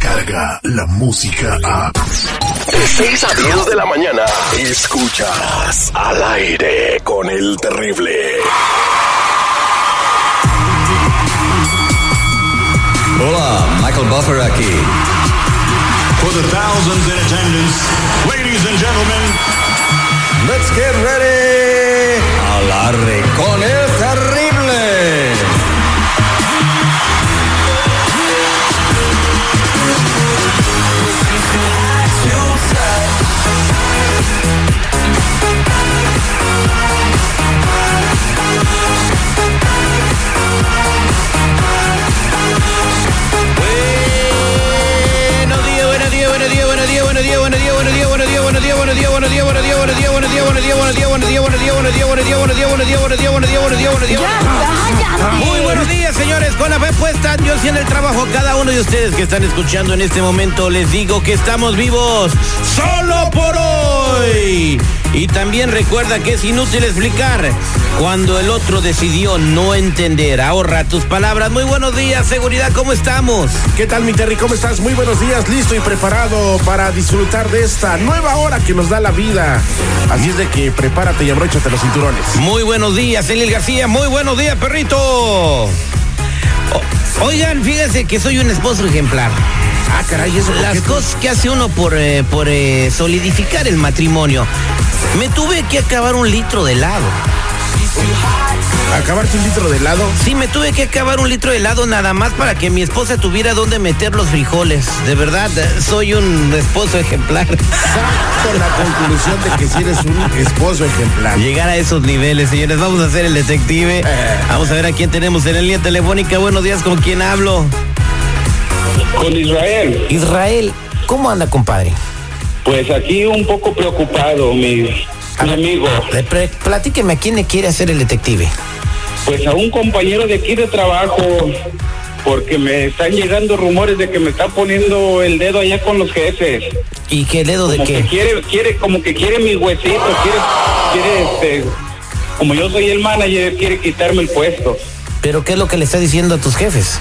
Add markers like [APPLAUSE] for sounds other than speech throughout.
llega la música a... De 6 a 10 de la mañana, escuchas al aire con el terrible. Hola, Michael Buffer aquí. For the thousands in attendance, ladies and gentlemen, Let's get ready. Al aire con el días, buenos días, buenos días, buenos días, buenos días, buenos días, buenos días. Muy buenos días, señores, con la fe puesta, yo sí en el trabajo, cada uno de ustedes que están escuchando en este momento, les digo que estamos vivos solo por hoy. Y también recuerda que es inútil explicar cuando el otro decidió no entender. Ahorra tus palabras. Muy buenos días, seguridad, ¿cómo estamos? ¿Qué tal, mi Terry? ¿Cómo estás? Muy buenos días, listo y preparado para disfrutar de esta nueva hora que nos da la vida. Así es de que prepárate y abróchate los cinturones. Muy buenos días, Elil García. Muy buenos días, perrito. O- oigan, fíjense que soy un esposo ejemplar. Ah, caray, eso Las cosas que hace uno por, eh, por eh, solidificar el matrimonio. Me tuve que acabar un litro de helado. Acabarte un litro de helado. Sí, me tuve que acabar un litro de helado nada más para que mi esposa tuviera donde meter los frijoles. De verdad, eh, soy un esposo ejemplar. Con la conclusión de que si eres un esposo ejemplar. Llegar a esos niveles, señores. Vamos a hacer el detective. Vamos a ver a quién tenemos en la línea telefónica. Buenos días, ¿con quién hablo? Con Israel, Israel, ¿cómo anda, compadre? pues aquí un poco preocupado, mi, mi amigo. Eh, Platíqueme a quién le quiere hacer el detective. Pues a un compañero de aquí de trabajo, porque me están llegando rumores de que me está poniendo el dedo allá con los jefes. ¿Y qué dedo de Como que qué? quiere, quiere, como que quiere mi huesito, quiere, quiere este, como yo soy el manager, quiere quitarme el puesto. ¿Pero qué es lo que le está diciendo a tus jefes?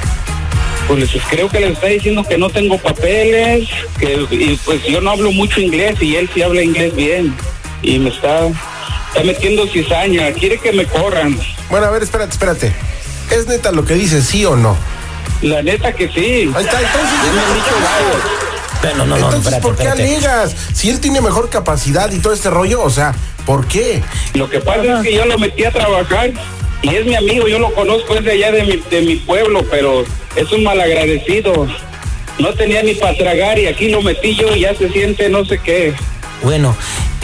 Pues les- creo que les está diciendo que no tengo papeles, que y pues yo no hablo mucho inglés y él sí habla inglés bien. Y me está, está metiendo cizaña, quiere que me corran. Bueno, a ver, espérate, espérate. ¿Es neta lo que dices, sí o no? La neta que sí. Ahí está, entonces. Ya me han dicho varios. Pero no, no, Entonces, espérate, ¿por qué espérate. alegas? Si él tiene mejor capacidad y todo este rollo, o sea, ¿por qué? Lo que pasa es que yo lo metí a trabajar y es mi amigo, yo lo conozco, es de allá de mi, pueblo, pero es un malagradecido. No tenía ni para tragar y aquí lo metí yo y ya se siente no sé qué. Bueno,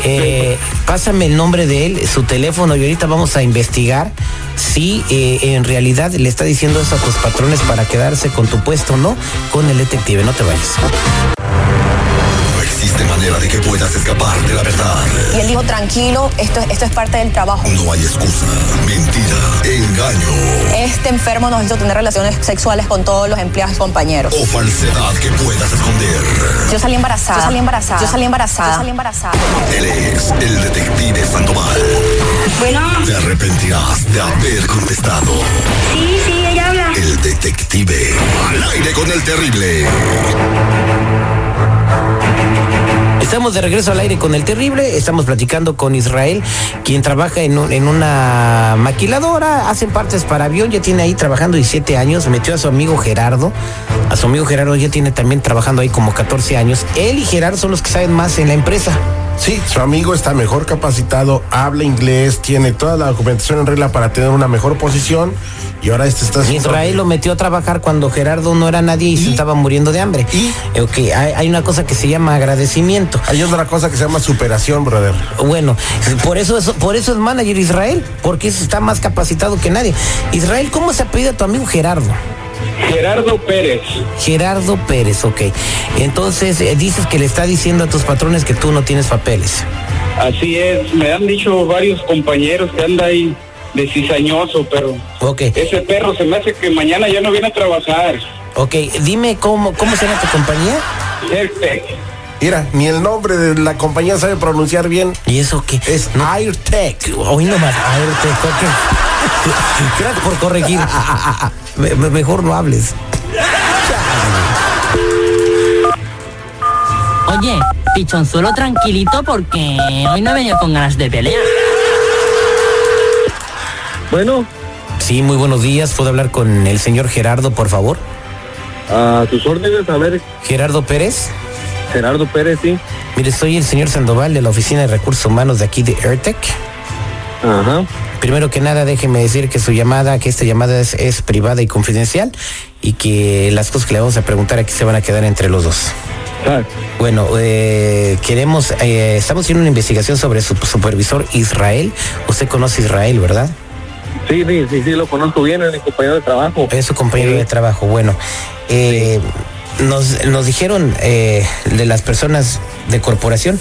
eh, pásame el nombre de él, su teléfono y ahorita vamos a investigar si eh, en realidad le está diciendo eso a tus patrones para quedarse con tu puesto, ¿no? Con el detective, no te vayas. Existe manera de que puedas escapar de la verdad. Y él dijo, tranquilo, esto, esto es parte del trabajo. No hay excusa, mentira, engaño Este enfermo nos hizo tener relaciones sexuales con todos los empleados y compañeros. o falsedad que puedas esconder. Yo salí embarazada. Yo salí embarazada. Yo salí embarazada. Yo salí embarazada. Él es el detective Sandoval. Bueno, Te arrepentirás de haber contestado. sí, sí, ella habla. El detective al aire con el terrible. Estamos de regreso al aire con el terrible, estamos platicando con Israel, quien trabaja en, en una maquiladora, hacen partes para avión, ya tiene ahí trabajando 17 años, metió a su amigo Gerardo, a su amigo Gerardo ya tiene también trabajando ahí como 14 años, él y Gerardo son los que saben más en la empresa. Sí, su amigo está mejor capacitado, habla inglés, tiene toda la documentación en regla para tener una mejor posición y ahora este está Israel lo metió a trabajar cuando Gerardo no era nadie y, se estaba muriendo de hambre. ¿Y? Ok, hay, hay una cosa que se llama agradecimiento. Hay otra cosa que se llama superación, brother. Bueno, por eso es, por eso es manager Israel, porque está más capacitado que nadie. Israel, ¿cómo se apellida tu amigo Gerardo? Gerardo Pérez. Gerardo Pérez, ok. Entonces eh, dices que le está diciendo a tus patrones que tú no tienes papeles. Así es, me han dicho varios compañeros que anda ahí de cizañoso, pero Ok, ese perro se me hace que mañana ya no viene a trabajar. ok. Dime cómo, cómo se llama tu compañía. Perfecto. Mira, ni el nombre de la compañía sabe pronunciar bien. ¿Y eso qué? Es AirTech. Hoy no más. A ver, te ok. Gracias por corregir. Me- me- mejor no hables. Oye, pichonzuelo tranquilito porque hoy no he venido con ganas de pelear. Bueno, Sí, muy buenos días. ¿Puedo hablar con el señor Gerardo, por favor? a tus órdenes, a ver, Gerardo Pérez. Gerardo Pérez, sí. Mire, soy el señor Sandoval de la Oficina de Recursos Humanos de aquí de AirTech. Ajá. Primero que nada, déjeme decir que su llamada, que esta llamada es, es privada y confidencial y que las cosas que le vamos a preguntar aquí se van a quedar entre los dos. Bueno, eh, queremos, eh, estamos haciendo una investigación sobre su supervisor Israel. Usted conoce a Israel, ¿verdad? sí, sí, sí, sí, lo conozco bien, es mi compañero de trabajo. Es su compañero Sí. de trabajo. Bueno, eh, nos, nos dijeron de las personas de corporación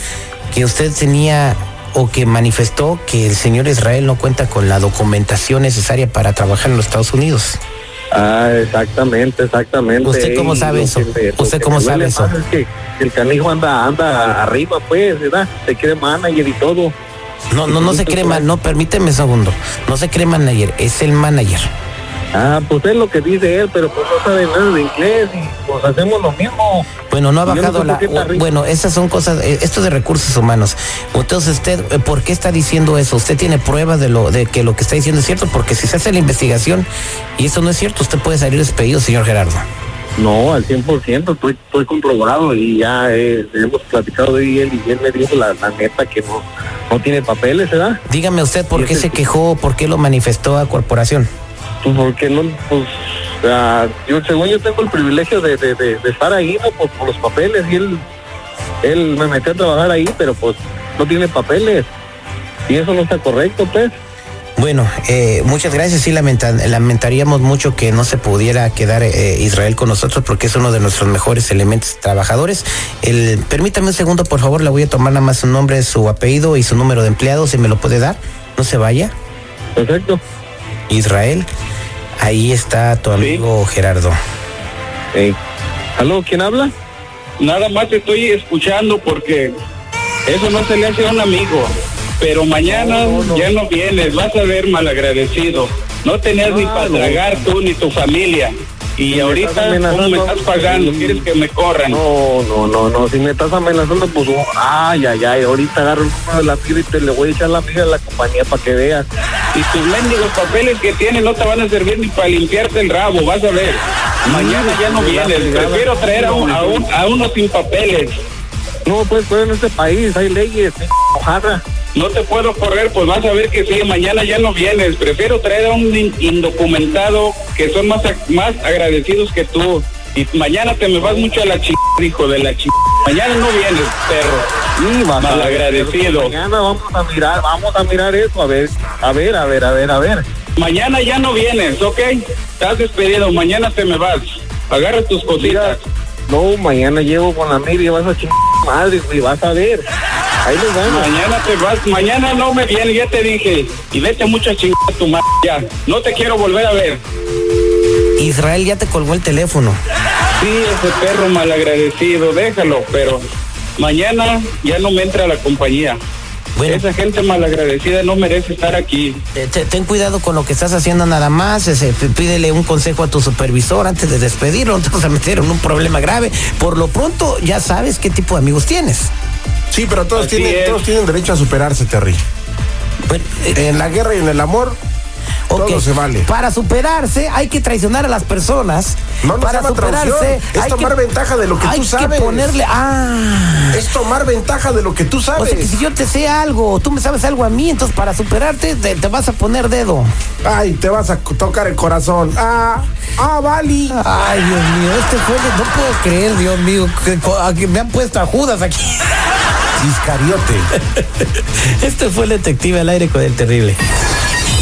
que usted tenía o que manifestó que el señor Israel no cuenta con la documentación necesaria para trabajar en los Estados Unidos. Ah, exactamente, exactamente. ¿Usted cómo sabe eso? me- ¿Usted cómo sabe eso? más Es que el canijo anda, anda arriba, pues, ¿verdad? Se quiere manager y todo. No, no, no se cree man, no, permíteme un segundo. No se cree manager, es el manager. Ah, pues es lo que dice él, pero pues no sabe nada de inglés y pues hacemos lo mismo. Bueno, no ha no bajado sé la. Bueno, esas son cosas. eh, Esto de recursos humanos. Entonces, usted, eh, ¿por qué está diciendo eso? ¿Usted tiene pruebas de lo de que lo que está diciendo es cierto? Porque si se hace la investigación y eso no es cierto, usted puede salir despedido, señor Gerardo. No, al 100%, estoy, estoy comprobado y ya eh, hemos platicado de él y él me dijo la, la neta que no, no tiene papeles, ¿verdad? Dígame usted por qué se quejó, por qué lo manifestó a corporación. Pues porque no, pues, ah, yo según yo tengo el privilegio de, de, de, de estar ahí, ¿no? Por, por los papeles y él, él me metió a trabajar ahí, pero pues no tiene papeles y eso no está correcto, pues. Bueno, eh, muchas gracias. Sí, lamenta- lamentaríamos mucho que no se pudiera quedar eh, Israel con nosotros porque es uno de nuestros mejores elementos trabajadores. El, permítame un segundo, por favor. Le voy a tomar nada más su nombre, su apellido y su número de empleado, si me lo puede dar. No se vaya. Perfecto. Israel. Ahí está tu amigo Gerardo. Hey. ¿Aló? ¿Quién habla? Nada más te estoy escuchando porque eso no se le hace a un amigo. Pero mañana ya no vienes, vas a ver malagradecido. No tenías ni para tragar tú ni tu familia. Y me ahorita, estás ¿cómo me estás pagando? ¿Quieres que me corran? No, no, no, no, si me estás amenazando, pues, oh, ay, ay, ay, ahorita agarro el número de la amiga y te le voy a echar la amiga de la compañía para que veas. Y tus mendigos papeles que tienes no te van a servir ni para limpiarte el rabo, vas a ver. Mañana ya no Me vienes. Prefiero traer a, un- a, un- a uno sin papeles. No, pues, pues, en este país hay leyes, mojada. No te puedo correr, pues vas a ver que sí, mañana ya no vienes. Prefiero traer a un in- indocumentado que son más, más agradecidos que tú. Y mañana te me vas mucho a la ch... hijo de la ch... Mañana no vienes, perro. Sí, vas a ver, Malagradecido. Mañana vamos a mirar, vamos a mirar eso, a ver, a ver, a ver, a ver, a ver. Mañana ya no vienes, ¿ok? Estás despedido, mañana te me vas. Agarra tus cositas. No, mañana llevo con la y vas a chingar madre, güey, vas a ver. Ahí nos vemos. Mañana te vas, mañana no me vienes, ya te dije. Y vete mucho a chingar a tu madre, ya. No te quiero volver a ver. Israel ya te colgó el teléfono. Sí, ese perro malagradecido, déjalo, pero mañana ya no me entra a la compañía. Bueno. Esa gente malagradecida no merece estar aquí. Te- ten cuidado con lo que estás haciendo nada más. ese, pídele un consejo a tu supervisor antes de despedirlo. Vas a meter en un problema grave. Por lo pronto, ya sabes qué tipo de amigos tienes. Sí, pero todos Así tienen, es. todos tienen derecho a superarse, Terry. Bueno, eh, En la guerra y en el amor, todo se vale. Para superarse, hay que traicionar a las personas. No, no para traición, es hay tomar ventaja de lo que tú sabes. que ponerle. Ah. es tomar ventaja de lo que tú O sabes. sea que si yo te sé algo, tú me sabes algo a mí, entonces para superarte te, te vas a poner dedo. Ay, te vas a tocar el corazón. Ah, ah, Vali. Ay, Dios mío, este de- no puedo creer, Dios mío, que, que me han puesto a Judas aquí. Iscariote. [LAUGHS] Este fue el detective al aire con el terrible.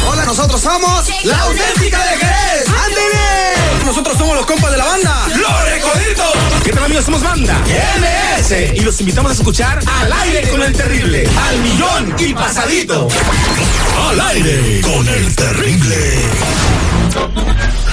Hola, nosotros somos la auténtica de Jerez. ¡Ándele! Nosotros somos los compas de la banda. ¡Los Recoditos! ¿Qué tal amigos? Somos banda MS. Y los invitamos a escuchar Al aire con el terrible. Al millón y pasadito. Al aire con el terrible.